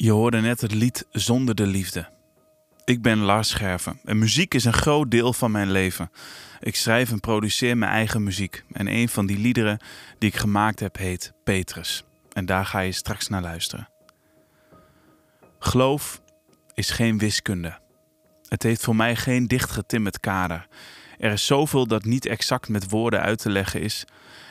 Je hoorde net het lied Zonder de Liefde. Ik ben Lars Scherven en muziek is een groot deel van mijn leven. Ik schrijf en produceer mijn eigen muziek. En een van die liederen die ik gemaakt heb heet Petrus. En daar ga je straks naar luisteren. Geloof is geen wiskunde. Het heeft voor mij geen dichtgetimmerd kader. Er is zoveel dat niet exact met woorden uit te leggen is.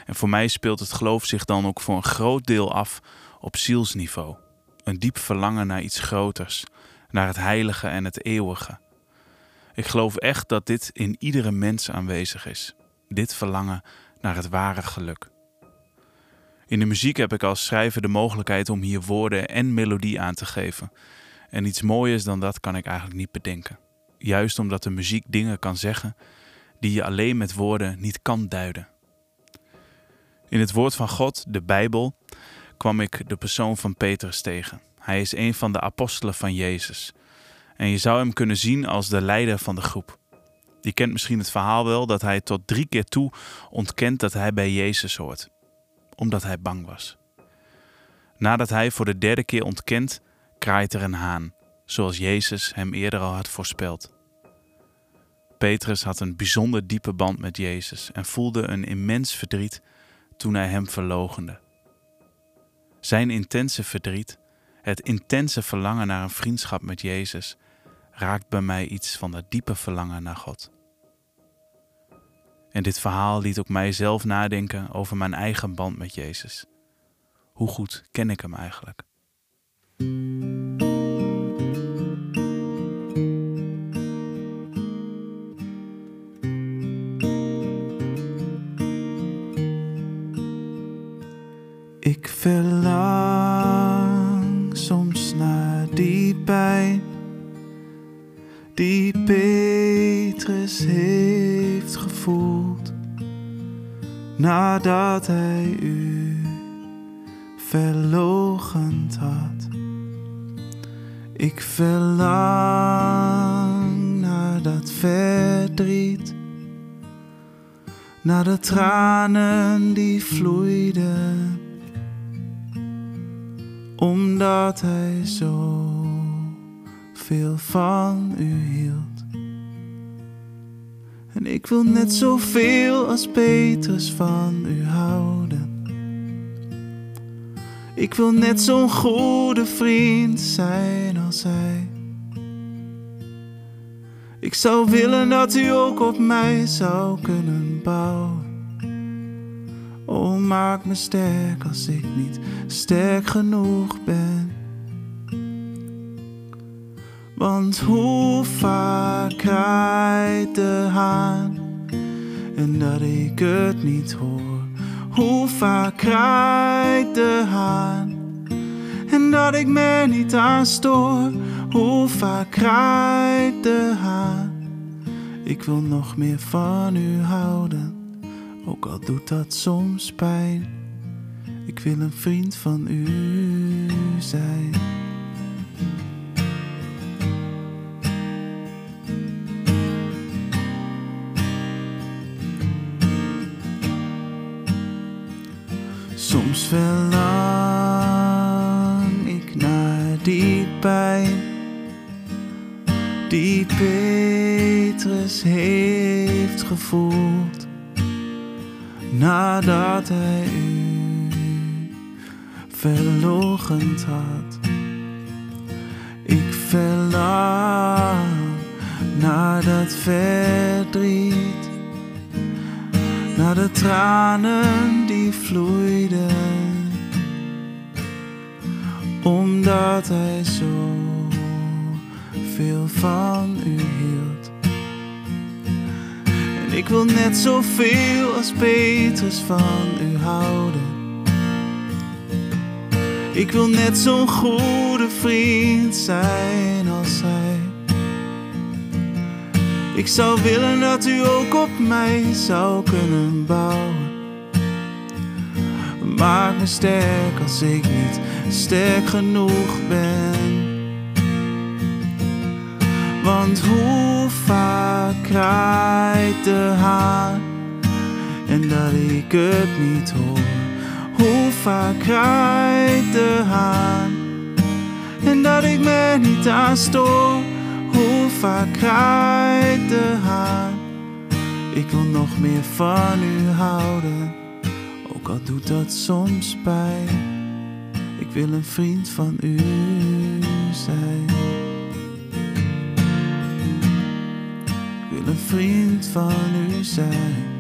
En voor mij speelt het geloof zich dan ook voor een groot deel af op zielsniveau. Een diep verlangen naar iets groters, naar het heilige en het eeuwige. Ik geloof echt dat dit in iedere mens aanwezig is. Dit verlangen naar het ware geluk. In de muziek heb ik als schrijver de mogelijkheid om hier woorden en melodie aan te geven. En iets mooiers dan dat kan ik eigenlijk niet bedenken. Juist omdat de muziek dingen kan zeggen die je alleen met woorden niet kan duiden. In het woord van God, de Bijbel, kwam ik de persoon van Petrus tegen. Hij is een van de apostelen van Jezus. En je zou hem kunnen zien als de leider van de groep. Je kent misschien het verhaal wel dat hij tot drie keer toe ontkent dat hij bij Jezus hoort, omdat hij bang was. Nadat hij voor de derde keer ontkent, kraait er een haan, zoals Jezus hem eerder al had voorspeld. Petrus had een bijzonder diepe band met Jezus en voelde een immens verdriet toen hij hem verlogende. Zijn intense verdriet, het intense verlangen naar een vriendschap met Jezus, raakt bij mij iets van dat diepe verlangen naar God. En dit verhaal liet ook mij zelf nadenken over mijn eigen band met Jezus. Hoe goed ken ik hem eigenlijk? Verlang soms naar die pijn die Petrus heeft gevoeld nadat hij u verlogend had. Ik verlang naar dat verdriet, naar de tranen die vloeiden omdat hij zo veel van u hield. En ik wil net zoveel als Petrus van u houden. Ik wil net zo'n goede vriend zijn als hij. Ik zou willen dat u ook op mij zou kunnen bouwen. Oh, maak me sterk als ik niet sterk genoeg ben. Want hoe vaak kraait de haan en dat ik het niet hoor. Hoe vaak kraait de haan en dat ik me niet aan stoor. Hoe vaak kraait de haan. Ik wil nog meer van u houden, ook al doet dat soms pijn. Ik wil een vriend van u zijn. Soms verlang ik naar die pijn die Petrus heeft gevoeld nadat hij u verlogend had. Ik verlang naar dat verdriet naar de tranen die vloeiden, omdat hij zo veel van u hield. Ik wil net zoveel als Petrus van u houden. Ik wil net zo'n goede vriend zijn als hij. Ik zou willen dat u ook op mij zou kunnen bouwen. Maak me sterk als ik niet sterk genoeg ben. Want hoe vaak kraait de haan en dat ik het niet hoor. Hoe vaak kraait de haan en er niet aan stoor. Hoe vaak kraait de haan? Ik wil nog meer van u houden, ook al doet dat soms pijn. Ik wil een vriend van u zijn. Ik wil een vriend van u zijn.